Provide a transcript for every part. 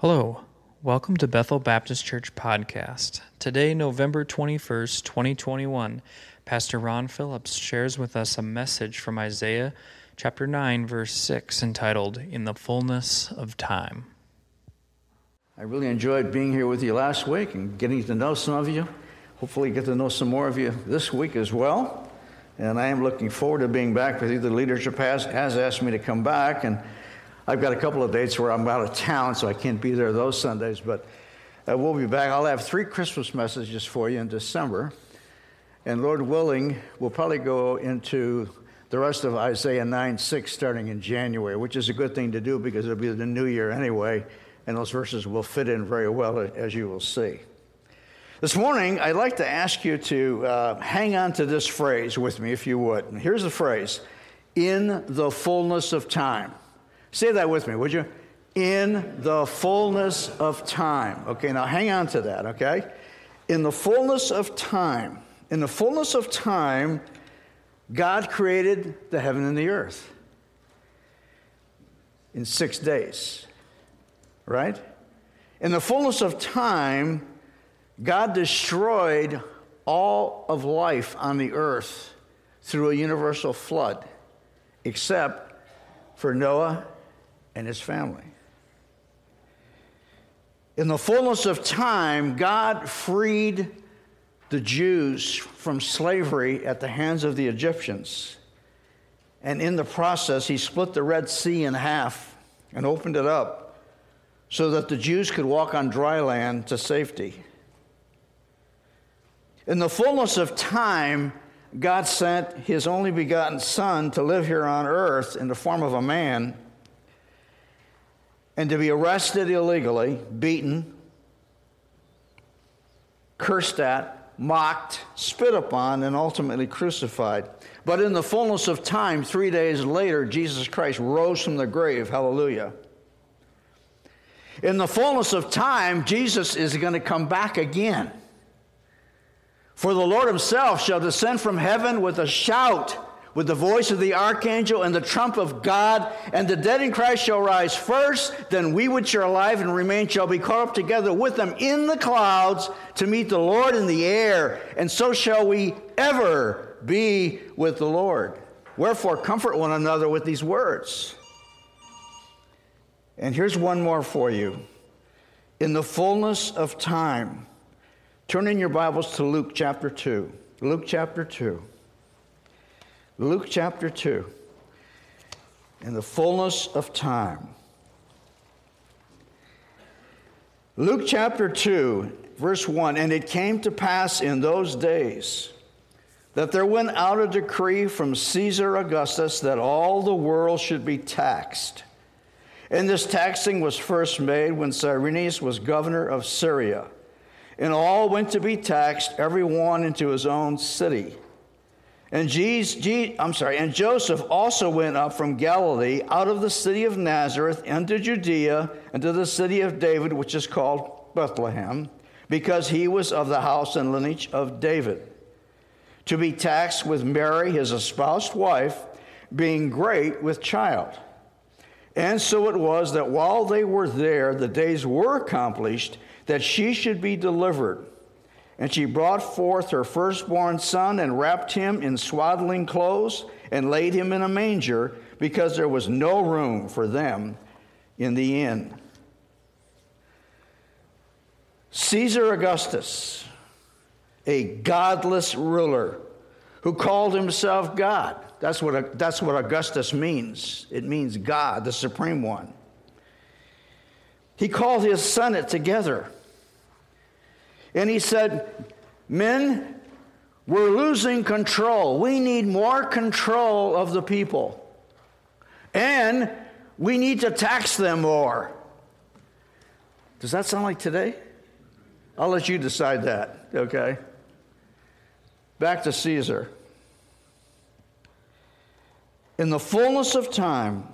Hello, welcome to Bethel Baptist Church Podcast. Today, November 21st, 2021, Pastor Ron Phillips shares with us a message from Isaiah chapter 9, verse 6, entitled, In the Fullness of Time. I really enjoyed being here with you last week and getting to know some of you. Hopefully, get to know some more of you this week as well. And I am looking forward to being back with you. The leadership has, has asked me to come back, and I've got a couple of dates where I'm out of town, so I can't be there those Sundays, but uh, we'll be back. I'll have three Christmas messages for you in December. And Lord willing, we'll probably go into the rest of Isaiah 9 6 starting in January, which is a good thing to do because it'll be the new year anyway, and those verses will fit in very well, as you will see. This morning, I'd like to ask you to uh, hang on to this phrase with me, if you would. And here's the phrase in the fullness of time. Say that with me, would you? In the fullness of time. Okay, now hang on to that, okay? In the fullness of time. In the fullness of time, God created the heaven and the earth in six days, right? In the fullness of time, God destroyed all of life on the earth through a universal flood, except for Noah and his family. In the fullness of time, God freed the Jews from slavery at the hands of the Egyptians. And in the process, he split the Red Sea in half and opened it up so that the Jews could walk on dry land to safety. In the fullness of time, God sent his only begotten Son to live here on earth in the form of a man and to be arrested illegally, beaten, cursed at, mocked, spit upon, and ultimately crucified. But in the fullness of time, three days later, Jesus Christ rose from the grave. Hallelujah. In the fullness of time, Jesus is going to come back again. For the Lord himself shall descend from heaven with a shout with the voice of the archangel and the trump of God, and the dead in Christ shall rise first, then we which are alive and remain shall be caught up together with them in the clouds to meet the Lord in the air, and so shall we ever be with the Lord. Wherefore, comfort one another with these words. And here's one more for you. In the fullness of time, turn in your Bibles to Luke chapter 2. Luke chapter 2. Luke chapter 2. In the fullness of time. Luke chapter 2, verse 1 And it came to pass in those days that there went out a decree from Caesar Augustus that all the world should be taxed. And this taxing was first made when Cyrenius was governor of Syria. And all went to be taxed, every one into his own city. And Jesus, I'm sorry, and Joseph also went up from Galilee out of the city of Nazareth into Judea into the city of David, which is called Bethlehem, because he was of the house and lineage of David, to be taxed with Mary, his espoused wife, being great with child. And so it was that while they were there, the days were accomplished that she should be delivered. And she brought forth her firstborn son and wrapped him in swaddling clothes and laid him in a manger because there was no room for them in the inn. Caesar Augustus, a godless ruler who called himself God. That's what, that's what Augustus means. It means God, the Supreme One. He called his Senate together and he said, Men, we're losing control. We need more control of the people. And we need to tax them more. Does that sound like today? I'll let you decide that, okay? Back to Caesar. In the fullness of time,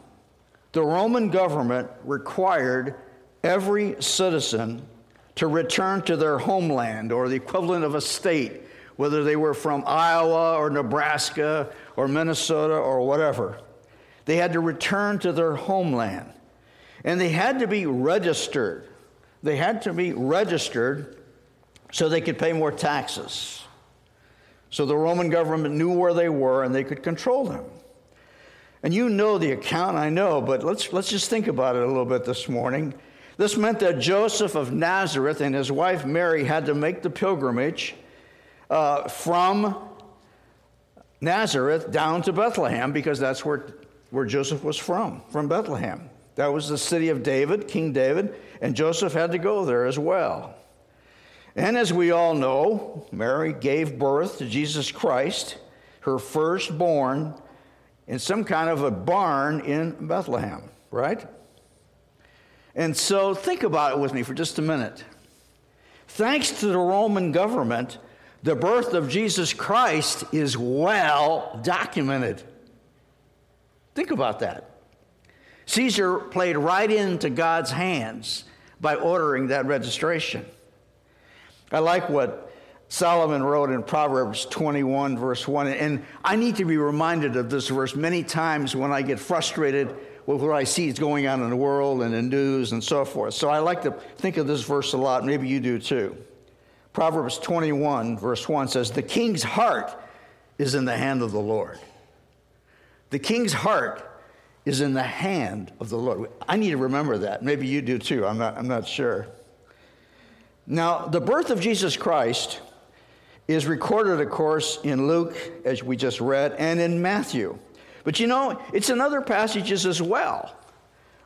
the Roman government required every citizen to return to their homeland or the equivalent of a state, whether they were from Iowa or Nebraska or Minnesota or whatever. They had to return to their homeland. And they had to be registered they had to be registered so they could pay more taxes. So the Roman government knew where they were and they could control them. And you know the account, I know, but let's, let's just think about it a little bit this morning. This meant that Joseph of Nazareth and his wife Mary had to make the pilgrimage uh, from Nazareth down to Bethlehem because that's where, where Joseph was from, from Bethlehem. That was the city of David, King David, and Joseph had to go there as well. And as we all know, Mary gave birth to Jesus Christ, her firstborn, in some kind of a barn in Bethlehem, right? And so think about it with me for just a minute. Thanks to the Roman government, the birth of Jesus Christ is well documented. Think about that. Caesar played right into God's hands by ordering that registration. I like what Solomon wrote in Proverbs 21, verse 1, and I need to be reminded of this verse many times when I get frustrated with what I see is going on in the world and in news and so forth. So I like to think of this verse a lot. Maybe you do too. Proverbs 21, verse 1 says, The king's heart is in the hand of the Lord. The king's heart is in the hand of the Lord. I need to remember that. Maybe you do too. I'm not, I'm not sure. Now, the birth of Jesus Christ is recorded, of course, in Luke, as we just read, and in Matthew. But you know, it's in other passages as well.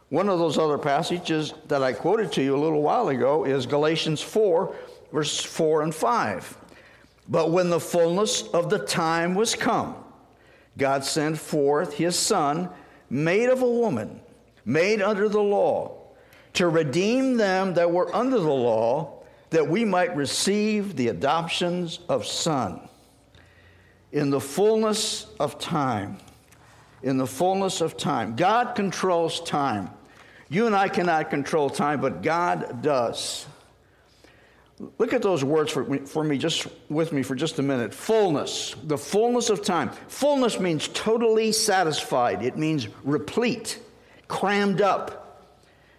One of those other passages that I quoted to you a little while ago is Galatians 4, verses 4 and 5. But when the fullness of the time was come, God sent forth his Son, made of a woman, made under the law, to redeem them that were under the law, that we might receive the adoptions of son. In the fullness of time, in the fullness of time. God controls time. You and I cannot control time, but God does. Look at those words for me, for me, just with me for just a minute. Fullness, the fullness of time. Fullness means totally satisfied, it means replete, crammed up.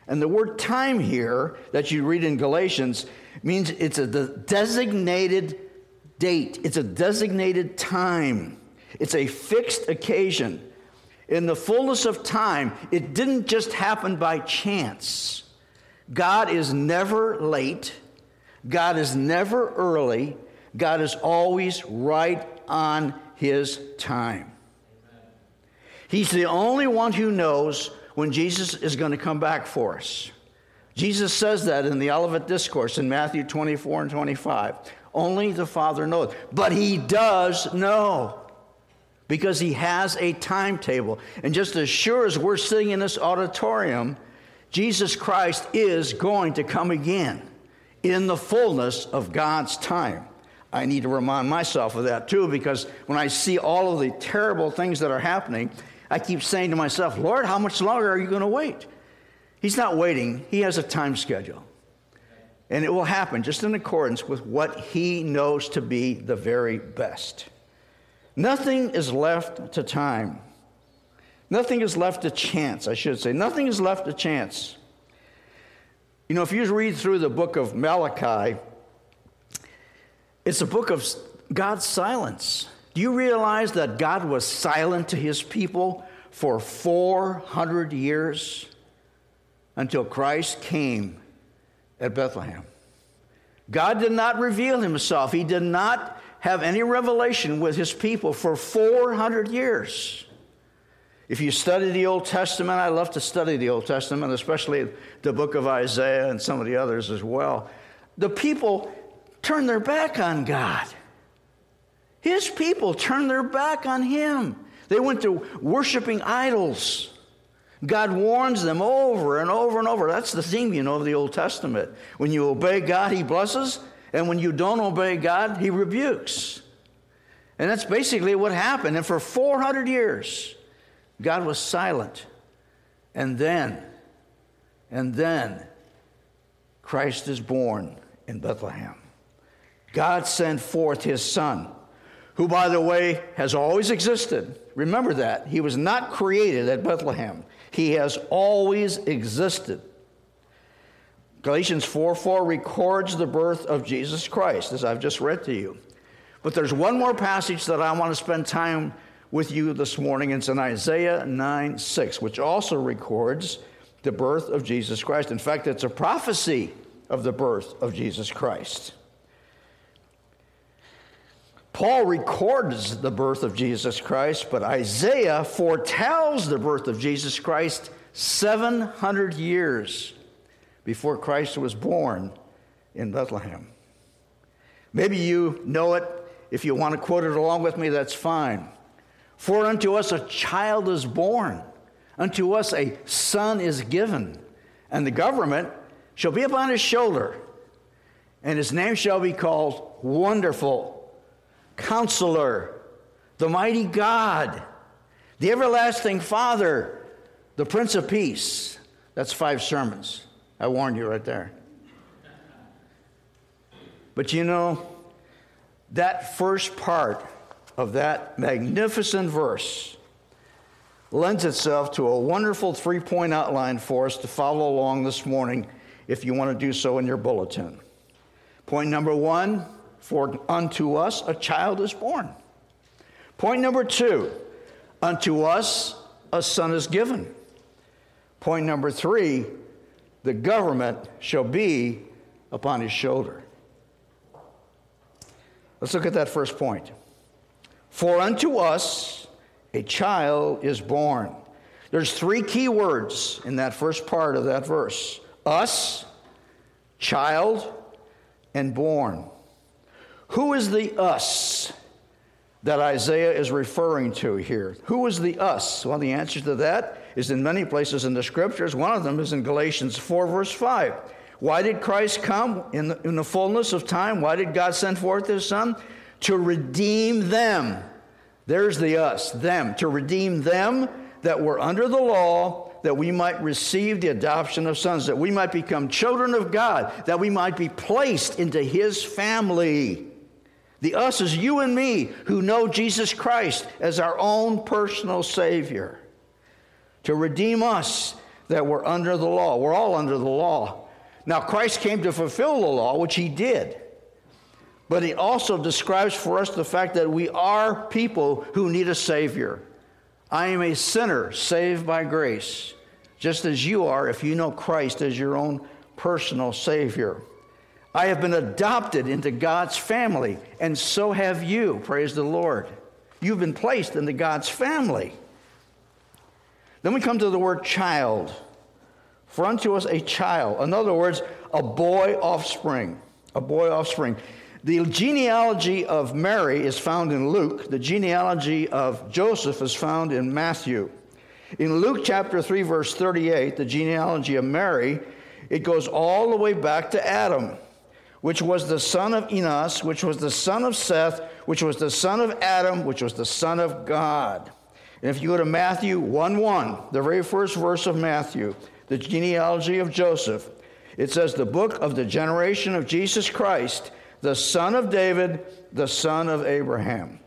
And the word time here that you read in Galatians means it's a designated date, it's a designated time, it's a fixed occasion in the fullness of time, it didn't just happen by chance. God is never late, God is never early, God is always right on his time. He's the only one who knows when Jesus is going to come back for us. Jesus says that in the Olivet Discourse in Matthew 24 and 25. Only the Father knows. But he does know because he has a timetable. And just as sure as we're sitting in this auditorium, Jesus Christ is going to come again in the fullness of God's time. I need to remind myself of that too, because when I see all of the terrible things that are happening, I keep saying to myself, Lord, how much longer are you going to wait? He's not waiting, He has a time schedule. And it will happen just in accordance with what He knows to be the very best. Nothing is left to time. Nothing is left to chance, I should say. Nothing is left to chance. You know, if you read through the book of Malachi, it's a book of God's silence. Do you realize that God was silent to his people for 400 years until Christ came at Bethlehem? God did not reveal himself. He did not have any revelation with his people for 400 years. If you study the Old Testament, I love to study the Old Testament, especially the book of Isaiah and some of the others as well. The people turn their back on God. His people turned their back on him. They went to worshiping idols. God warns them over and over and over. That's the theme, you know, of the Old Testament. When you obey God, He blesses. And when you don't obey God, he rebukes. And that's basically what happened. And for 400 years, God was silent. And then, and then, Christ is born in Bethlehem. God sent forth his son, who, by the way, has always existed. Remember that. He was not created at Bethlehem, he has always existed. Galatians 4 4 records the birth of Jesus Christ, as I've just read to you. But there's one more passage that I want to spend time with you this morning. It's in Isaiah 9 6, which also records the birth of Jesus Christ. In fact, it's a prophecy of the birth of Jesus Christ. Paul records the birth of Jesus Christ, but Isaiah foretells the birth of Jesus Christ 700 years before Christ was born in Bethlehem. Maybe you know it. If you want to quote it along with me, that's fine. For unto us a child is born, unto us a son is given, and the government shall be upon his shoulder, and his name shall be called Wonderful Counselor, the Mighty God, the Everlasting Father, the Prince of Peace. That's five sermons. I warned you right there. But you know, that first part of that magnificent verse lends itself to a wonderful three point outline for us to follow along this morning if you want to do so in your bulletin. Point number one for unto us a child is born. Point number two, unto us a son is given. Point number three, the government shall be upon his shoulder. Let's look at that first point. For unto us a child is born. There's three key words in that first part of that verse us, child, and born. Who is the us that Isaiah is referring to here? Who is the us? Well, the answer to that is in many places in the scriptures. One of them is in Galatians 4, verse 5. Why did Christ come in the, in the fullness of time? Why did God send forth his Son? To redeem them. There's the us, them. To redeem them that were under the law, that we might receive the adoption of sons, that we might become children of God, that we might be placed into his family. The us is you and me who know Jesus Christ as our own personal Savior. To redeem us that were under the law. We're all under the law. Now, Christ came to fulfill the law, which he did. But he also describes for us the fact that we are people who need a Savior. I am a sinner saved by grace, just as you are if you know Christ as your own personal Savior. I have been adopted into God's family, and so have you. Praise the Lord. You've been placed into God's family. Then we come to the word child. For unto us a child. In other words, a boy offspring. A boy offspring. The genealogy of Mary is found in Luke. The genealogy of Joseph is found in Matthew. In Luke chapter 3, verse 38, the genealogy of Mary, it goes all the way back to Adam which was the son of Enos, which was the son of Seth, which was the son of Adam, which was the son of God. And if you go to Matthew 1 1, the very first verse of Matthew, the genealogy of Joseph, it says, The book of the generation of Jesus Christ, the son of David, the son of Abraham.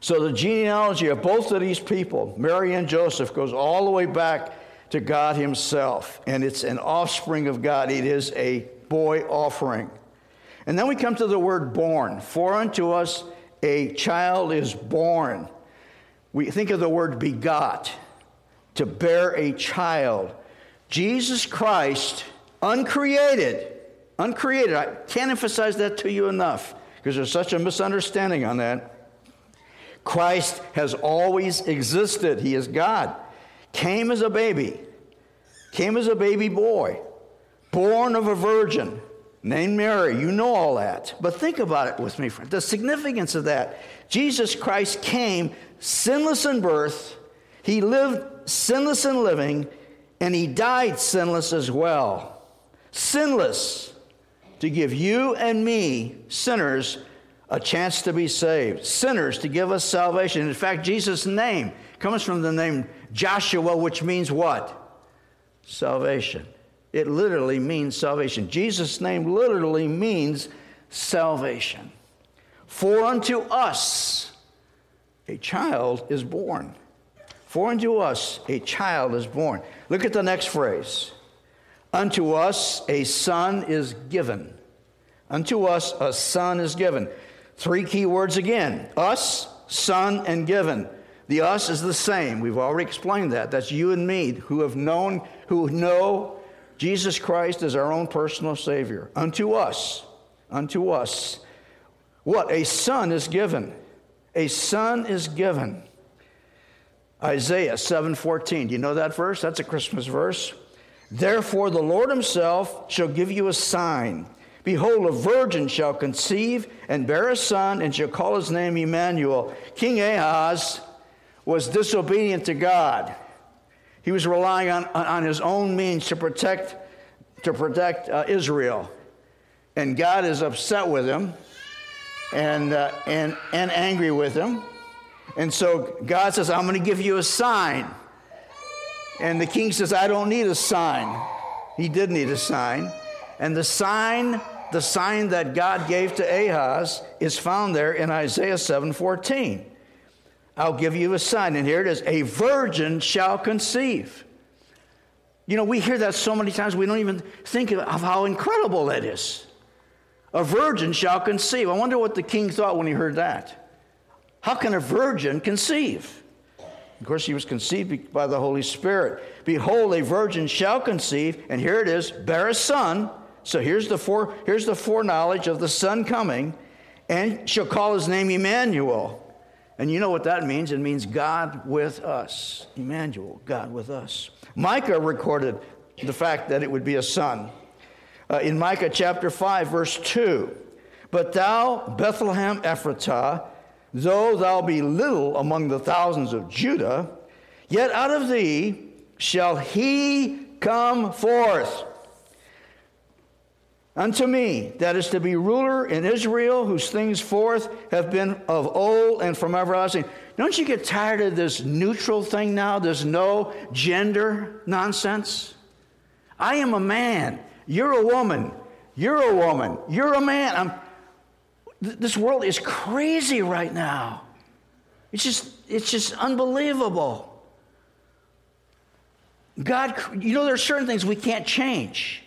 So the genealogy of both of these people, Mary and Joseph, goes all the way back to God Himself. And it's an offspring of God. It is a boy offering. And then we come to the word born. For unto us a child is born. We think of the word begot, to bear a child. Jesus Christ, uncreated, uncreated. I can't emphasize that to you enough because there's such a misunderstanding on that. Christ has always existed. He is God. Came as a baby, came as a baby boy born of a virgin named Mary. You know all that. But think about it with me, friend. The significance of that. Jesus Christ came sinless in birth, he lived sinless in living, and he died sinless as well. Sinless to give you and me, sinners, a chance to be saved. Sinners to give us salvation. In fact, Jesus' name comes from the name Joshua, which means what? Salvation. It literally means salvation. Jesus' name literally means salvation. For unto us a child is born. For unto us a child is born. Look at the next phrase. Unto us a son is given. Unto us a son is given. Three key words again us, son, and given. The us is the same. We've already explained that. That's you and me who have known, who know Jesus Christ as our own personal Savior. Unto us, unto us. What? A son is given. A son is given. Isaiah 7:14. Do you know that verse? That's a Christmas verse. Therefore the Lord himself shall give you a sign. Behold, a virgin shall conceive and bear a son and shall call his name Emmanuel. King Ahaz was disobedient to God. He was relying on, on his own means to protect, to protect uh, Israel. And God is upset with him and, uh, and, and angry with him. And so God says, I'm going to give you a sign. And the king says, I don't need a sign. He did need a sign. And the sign, the sign that God gave to Ahaz is found there in Isaiah 7:14. I'll give you a sign. And here it is a virgin shall conceive. You know, we hear that so many times, we don't even think of how incredible that is. A virgin shall conceive. I wonder what the king thought when he heard that. How can a virgin conceive? Of course, he was conceived by the Holy Spirit. Behold, a virgin shall conceive, and here it is, bear a son. So here's the, fore, here's the foreknowledge of the son coming, and shall call his name Emmanuel. And you know what that means? It means God with us. Emmanuel, God with us. Micah recorded the fact that it would be a son. Uh, in Micah chapter 5, verse 2 But thou, Bethlehem Ephratah, though thou be little among the thousands of Judah, yet out of thee shall he come forth unto me that is to be ruler in Israel, whose things forth have been of old and from everlasting. Don't you get tired of this neutral thing now? There's no gender nonsense. I am a man. You're a woman. You're a woman. You're a man. I'm, th- this world is crazy right now. It's just, it's just unbelievable. God, you know, there are certain things we can't change.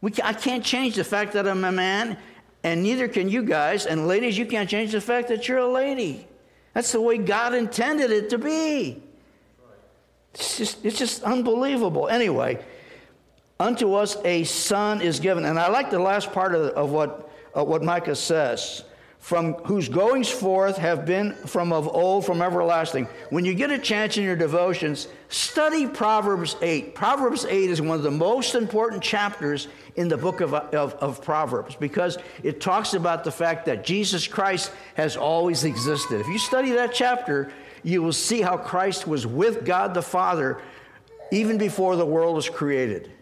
We can, I can't change the fact that I'm a man, and neither can you guys. And ladies, you can't change the fact that you're a lady. That's the way God intended it to be. It's just, it's just unbelievable. Anyway, unto us a son is given. And I like the last part of, of what, of what Micah says from whose goings forth have been from of old, from everlasting. When you get a chance in your devotions, study Proverbs 8. Proverbs 8 is one of the most important chapters in the book of, of, of, Proverbs because it talks about the fact that Jesus Christ has always existed. If you study that chapter, you will see how Christ was with God the Father even before the world was created.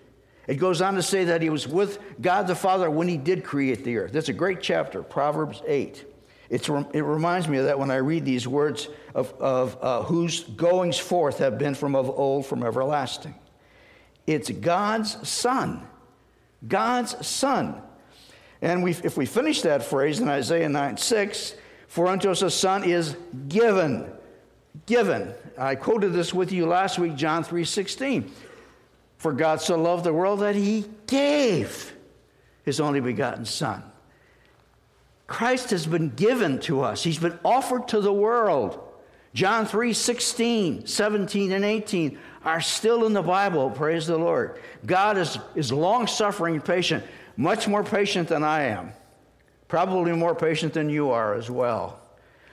It goes on to say that he was with God the Father when he did create the earth. That's a great chapter, Proverbs 8. It's, it reminds me of that when I read these words of, of uh, whose goings forth have been from of old, from everlasting. It's God's Son. God's Son. And we, if we finish that phrase in Isaiah 9 6, for unto us a son is given. Given. I quoted this with you last week, John 3 16. For God so loved the world that he gave his only begotten Son. Christ has been given to us, he's been offered to the world. John 3 16, 17, and 18 are still in the Bible, praise the Lord. God is, is long suffering and patient, much more patient than I am, probably more patient than you are as well.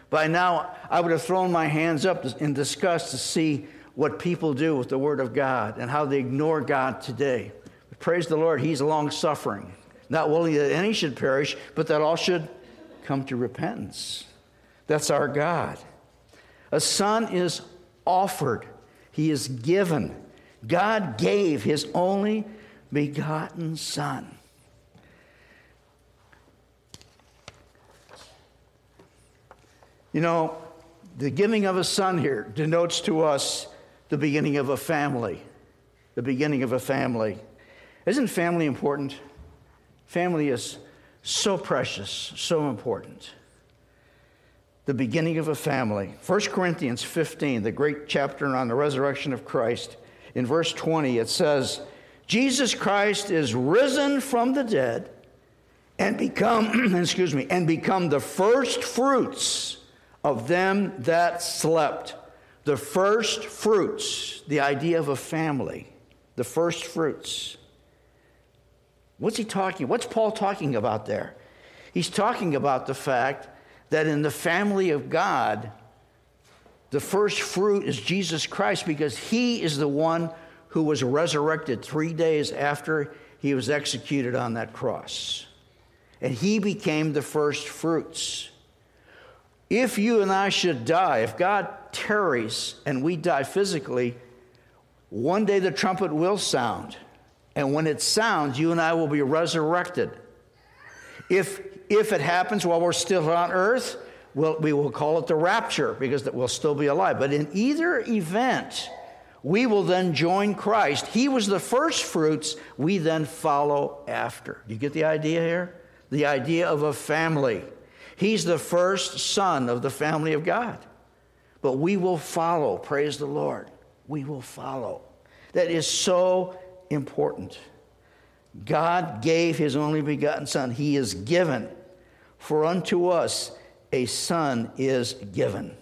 By now, I would have thrown my hands up in disgust to see what people do with the Word of God and how they ignore God today. But praise the Lord, He's long suffering, not willing that any should perish, but that all should come to repentance. That's our God. A son is offered, he is given. God gave his only begotten Son. You know, the giving of a son here denotes to us the beginning of a family. The beginning of a family. Isn't family important? Family is so precious, so important. The beginning of a family. 1 Corinthians 15, the great chapter on the resurrection of Christ, in verse 20, it says, Jesus Christ is risen from the dead and become, excuse me, and become the first fruits of them that slept. The first fruits, the idea of a family, the first fruits. What's he talking? What's Paul talking about there? He's talking about the fact that in the family of God, the first fruit is Jesus Christ because he is the one who was resurrected three days after he was executed on that cross. And he became the first fruits. If you and I should die, if God tarries and we die physically, one day the trumpet will sound. And when it sounds, you and I will be resurrected. If, if it happens while we're still on earth, we'll, we will call it the rapture because we'll still be alive. But in either event, we will then join Christ. He was the first fruits, we then follow after. Do you get the idea here? The idea of a family. He's the first son of the family of God. But we will follow, praise the Lord. We will follow. That is so important. God gave his only begotten Son. He is given. For unto us a Son is given.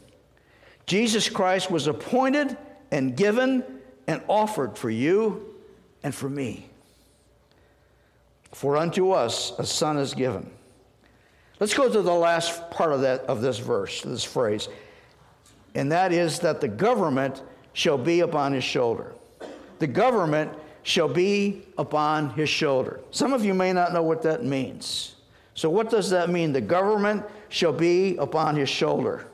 Jesus Christ was appointed and given and offered for you and for me. For unto us a Son is given. Let's go to the last part of, that, of this verse, this phrase, and that is that the government shall be upon his shoulder. The government shall be upon his shoulder. Some of you may not know what that means. So, what does that mean? The government shall be upon his shoulder.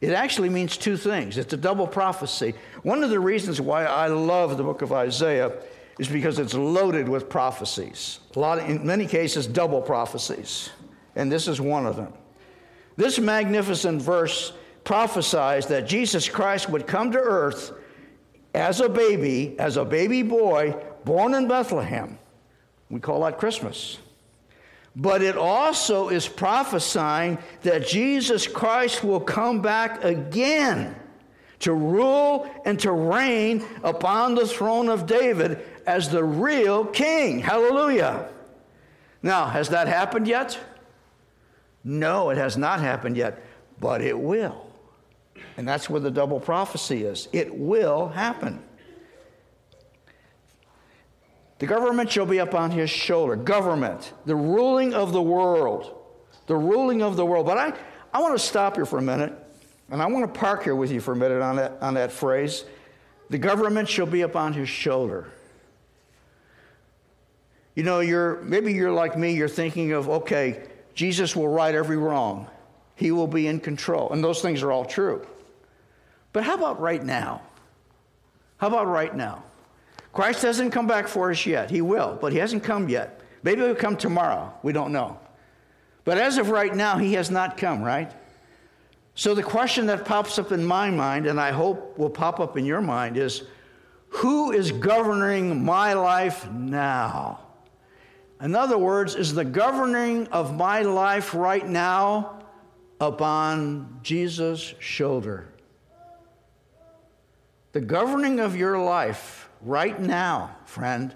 It actually means two things. It's a double prophecy. One of the reasons why I love the book of Isaiah is because it's loaded with prophecies. A lot, of, in many cases, double prophecies, and this is one of them. This magnificent verse prophesies that Jesus Christ would come to earth as a baby, as a baby boy born in Bethlehem. We call that Christmas. But it also is prophesying that Jesus Christ will come back again to rule and to reign upon the throne of David as the real king. Hallelujah. Now, has that happened yet? No, it has not happened yet, but it will. And that's where the double prophecy is. It will happen. The government shall be upon his shoulder. Government, the ruling of the world. The ruling of the world. But I, I want to stop here for a minute, and I want to park here with you for a minute on that, on that phrase. The government shall be upon his shoulder. You know, you're maybe you're like me, you're thinking of, okay, Jesus will right every wrong. He will be in control. And those things are all true. But how about right now? How about right now? Christ hasn't come back for us yet. He will, but he hasn't come yet. Maybe he'll come tomorrow. We don't know. But as of right now, he has not come, right? So the question that pops up in my mind, and I hope will pop up in your mind, is who is governing my life now? In other words, is the governing of my life right now upon Jesus' shoulder? The governing of your life right now, friend,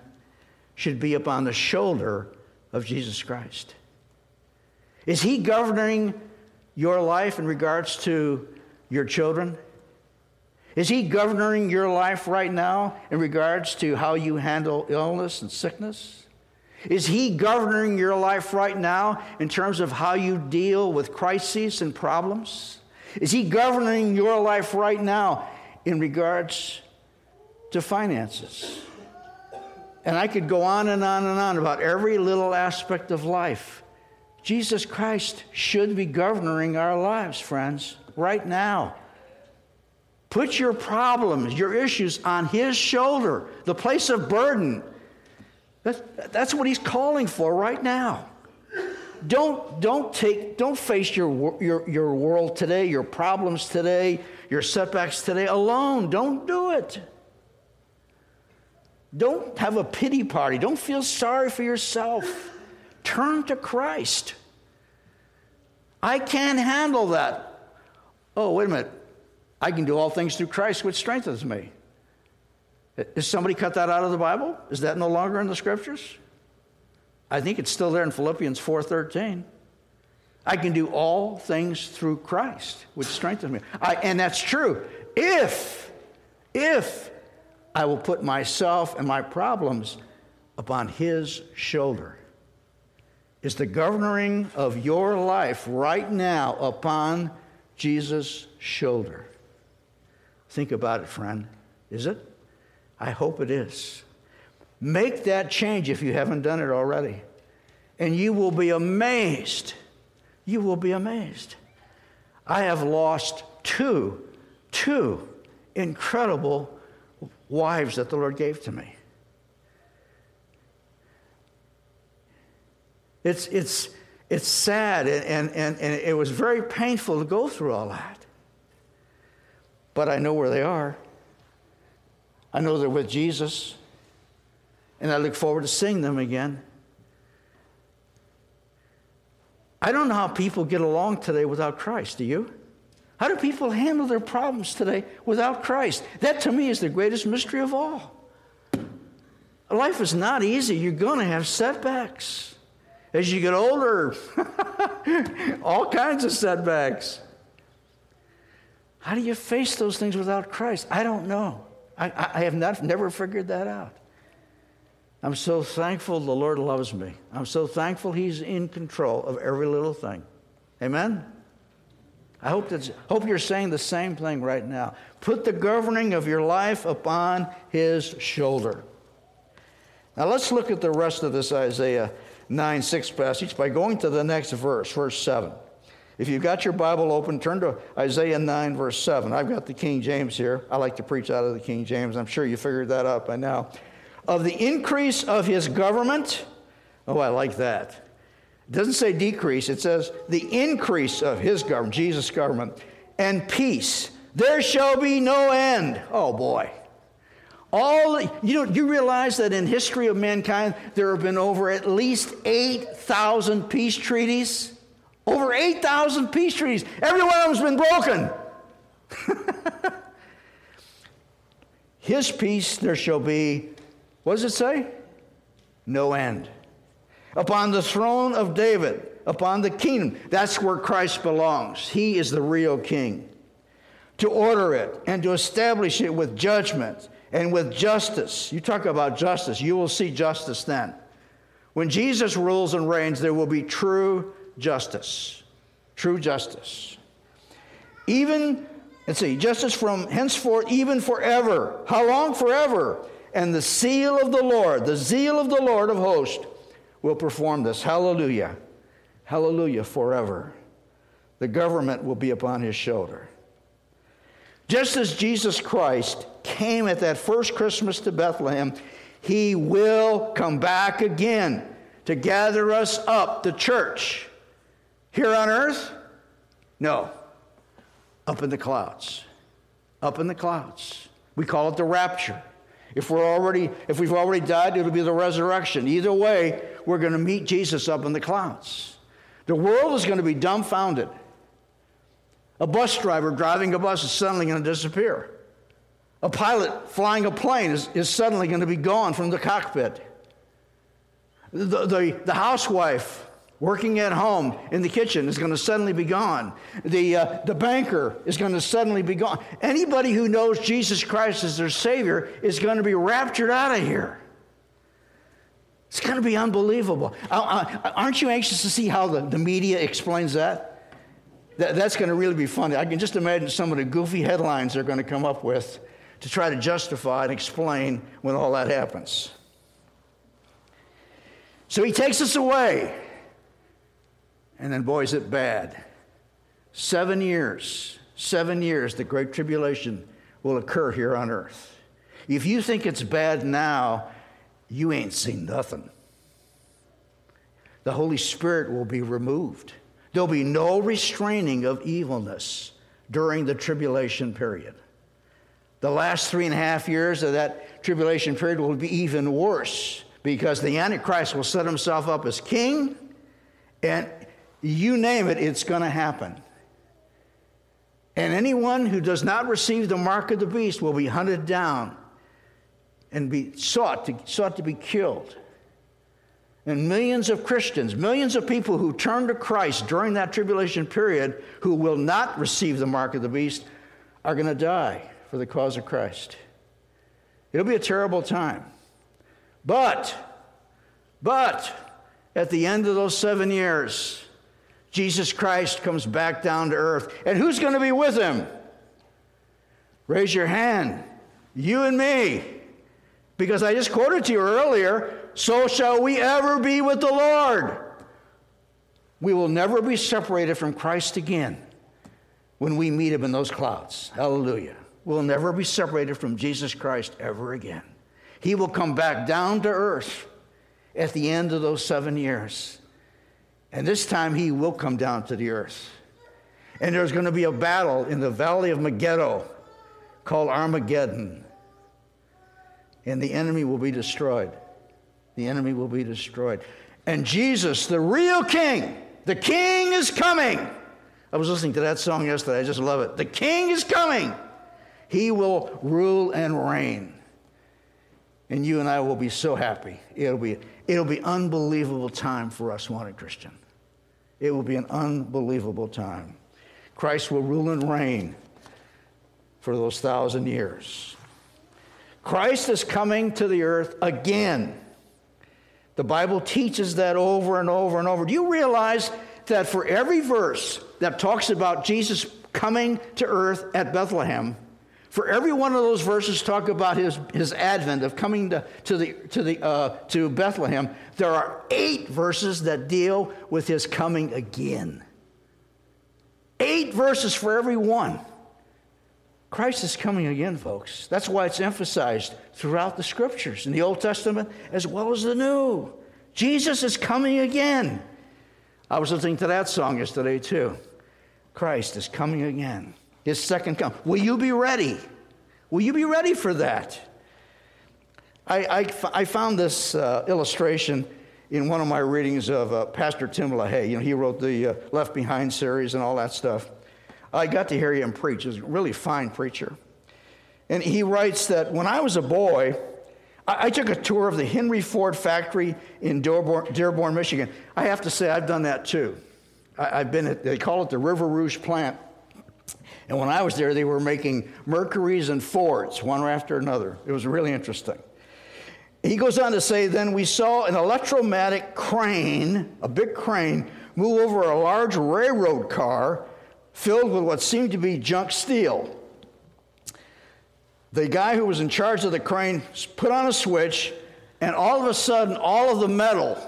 should be upon the shoulder of Jesus Christ. Is He governing your life in regards to your children? Is He governing your life right now in regards to how you handle illness and sickness? Is He governing your life right now in terms of how you deal with crises and problems? Is He governing your life right now in regards to finances. And I could go on and on and on about every little aspect of life. Jesus Christ should be governing our lives, friends, right now. Put your problems, your issues on His shoulder, the place of burden. That's, what He's calling for right now. Don't, don't, take, don't face your, your, your world today, your problems today, your setbacks today alone. Don't do it. Don't have a pity party. Don't feel sorry for yourself. Turn to Christ. I can't handle that. Oh, wait a minute. I can do all things through Christ, which strengthens me. Is somebody cut that out of the Bible? Is that no longer in the scriptures? I think it's still there in Philippians 4:13. I can do all things through Christ, which strengthens me. I, and that's true. If, if I will put myself and my problems upon his shoulder. Is the governing of your life right now upon Jesus' shoulder? Think about it, friend. Is it? I hope it is. Make that change if you haven't done it already. And you will be amazed. You will be amazed. I have lost two, two incredible wives that the Lord gave to me. It's, it's, it's sad, and, and, and it was very painful to go through all that. But I know where they are. I know they're with Jesus, and I look forward to seeing them again. I don't know how people get along today without Christ, do you? How do people handle their problems today without Christ? That to me is the greatest mystery of all. Life is not easy. You're going to have setbacks. As you get older, all kinds of setbacks. How do you face those things without Christ? I don't know. I, I have not, never figured that out. I'm so thankful the Lord loves me. I'm so thankful He's in control of every little thing. Amen? I hope, that's, hope you're saying the same thing right now. Put the governing of your life upon His shoulder. Now let's look at the rest of this Isaiah 9 6 passage by going to the next verse, verse 7. If you've got your Bible open, turn to Isaiah 9, verse 7. I've got the King James here. I like to preach out of the King James. I'm sure you figured that out by now. Of the increase of his government, oh, I like that. It doesn't say decrease, it says the increase of his government, Jesus' government, and peace. There shall be no end. Oh, boy. All you know, you realize that in history of mankind there have been over at least 8,000 peace treaties. Over 8,000 peace treaties. Every one of them's been broken. His peace there shall be, what does it say? No end. Upon the throne of David, upon the kingdom, that's where Christ belongs. He is the real king. To order it and to establish it with judgment and with justice. You talk about justice, you will see justice then. When Jesus rules and reigns, there will be true justice. True justice. Even, let's see, justice from henceforth, even forever. How long? Forever. And the seal of the Lord, the zeal of the Lord of hosts, will perform this. Hallelujah. Hallelujah, forever. The government will be upon his shoulder. Just as Jesus Christ came at that first Christmas to Bethlehem, he will come back again to gather us up, the church. Here on earth? No. Up in the clouds. Up in the clouds. We call it the rapture. If we're already if we've already died, it'll be the resurrection. Either way, we're going to meet Jesus up in the clouds. The world is going to be dumbfounded. A bus driver driving a bus is suddenly going to disappear. A pilot flying a plane is, is suddenly going to be gone from the cockpit. The, the, the housewife working at home in the kitchen is going to suddenly be gone. The, uh, the banker is going to suddenly be gone. Anybody who knows Jesus Christ as their Savior is going to be raptured out of here. It's going to be unbelievable. Uh, uh, aren't you anxious to see how the, the media explains that? that? That's going to really be funny. I can just imagine some of the goofy headlines they're going to come up with to try to justify and explain when all that happens. So he takes us away. And then, boy, is it bad. Seven years, seven years, the Great Tribulation will occur here on earth. If you think it's bad now, you ain't seen nothing. The Holy Spirit will be removed. There'll be no restraining of evilness during the tribulation period. The last three and a half years of that tribulation period will be even worse because the Antichrist will set himself up as king, and you name it, it's going to happen. And anyone who does not receive the mark of the beast will be hunted down and be sought to, sought to be killed. And millions of Christians, millions of people who turn to Christ during that tribulation period who will not receive the mark of the beast are going to die for the cause of Christ. It'll be a terrible time. But, but, at the end of those seven years, Jesus Christ comes back down to earth. And who's going to be with him? Raise your hand. You and me. Because I just quoted to you earlier, so shall we ever be with the Lord. We will never be separated from Christ again when we meet him in those clouds. Hallelujah. We'll never be separated from Jesus Christ ever again. He will come back down to earth at the end of those seven years. And this time he will come down to the earth. And there's going to be a battle in the valley of Megiddo called Armageddon. And the enemy will be destroyed. The enemy will be destroyed. And Jesus, the real king, the king is coming. I was listening to that song yesterday. I just love it. The king is coming. He will rule and reign. And you and I will be so happy. It'll be, it'll be unbelievable time for us, wanted Christian. It will be an unbelievable time. Christ will rule and reign for those thousand years. Christ is coming to the earth again. The Bible teaches that over and over and over. Do you realize that for every verse that talks about Jesus coming to earth at Bethlehem, for every one of those verses talk about his, his advent of coming to, to, the, to, the, uh, to Bethlehem, there are eight verses that deal with his coming again. Eight verses for every one. Christ is coming again, folks. That's why it's emphasized throughout the scriptures, in the Old Testament as well as the New. Jesus is coming again. I was listening to that song yesterday, too. Christ is coming again his second come. Will you be ready? Will you be ready for that? I, I, I found this uh, illustration in one of my readings of uh, Pastor Tim LaHaye. You know, he wrote the uh, Left Behind series and all that stuff. I got to hear him preach. He's a really fine preacher. And he writes that when I was a boy, I, I took a tour of the Henry Ford factory in Dearborn, Dearborn Michigan. I have to say, I've done that too. I, I've been at, they call it the River Rouge plant and when I was there, they were making Mercuries and Fords, one after another. It was really interesting. He goes on to say, then we saw an electromatic crane, a big crane, move over a large railroad car filled with what seemed to be junk steel. The guy who was in charge of the crane put on a switch, and all of a sudden, all of the metal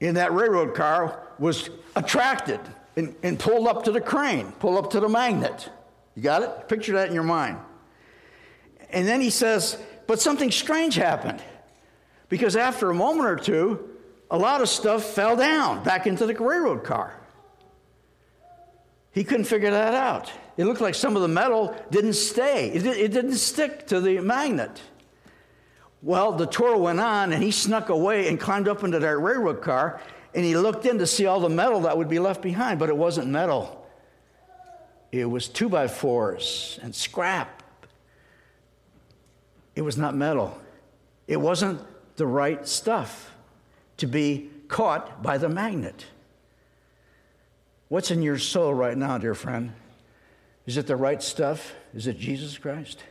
in that railroad car was attracted and, and pulled up to the crane, pull up to the magnet. You got it? Picture that in your mind. And then he says, but something strange happened. Because after a moment or two, a lot of stuff fell down back into the railroad car. He couldn't figure that out. It looked like some of the metal didn't stay, it, it didn't stick to the magnet. Well, the tour went on, and he snuck away and climbed up into that railroad car, and he looked in to see all the metal that would be left behind, but it wasn't metal. It was two by fours and scrap. It was not metal. It wasn't the right stuff to be caught by the magnet. What's in your soul right now, dear friend? Is it the right stuff? Is it Jesus Christ?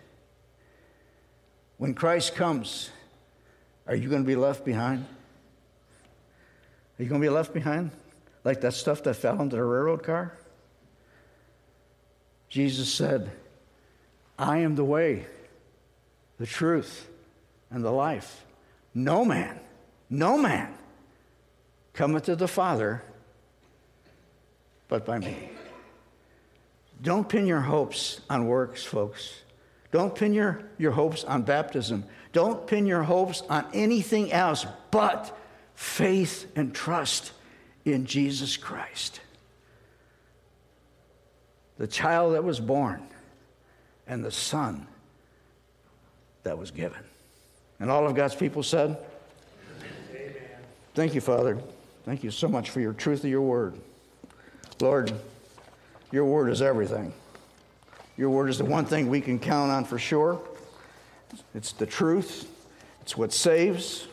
When Christ comes, are you going to be left behind? Are you going to be left behind? Like that stuff that fell into the railroad car? Jesus said, I am the way, the truth, and the life. No man, no man cometh to the Father but by me. Don't pin your hopes on works, folks. Don't pin your, your hopes on baptism. Don't pin your hopes on anything else but faith and trust in Jesus Christ. The child that was born and the son that was given. And all of God's people said, Amen. Thank you, Father. Thank you so much for your truth of your word. Lord, your word is everything. Your word is the one thing we can count on for sure. It's the truth, it's what saves.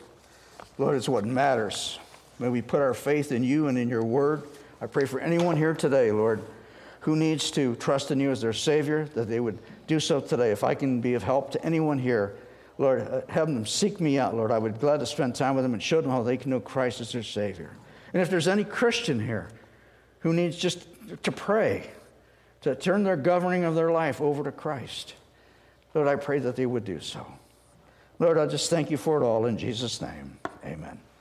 Lord, it's what matters. May we put our faith in you and in your word. I pray for anyone here today, Lord, who needs to trust in you as their Savior, that they would do so today. If I can be of help to anyone here, Lord, uh, have them seek me out, Lord. I would glad to spend time with them and show them how they can know Christ as their Savior. And if there's any Christian here who needs just to pray, to turn their governing of their life over to Christ, Lord, I pray that they would do so. Lord, I just thank you for it all in Jesus' name. Amen.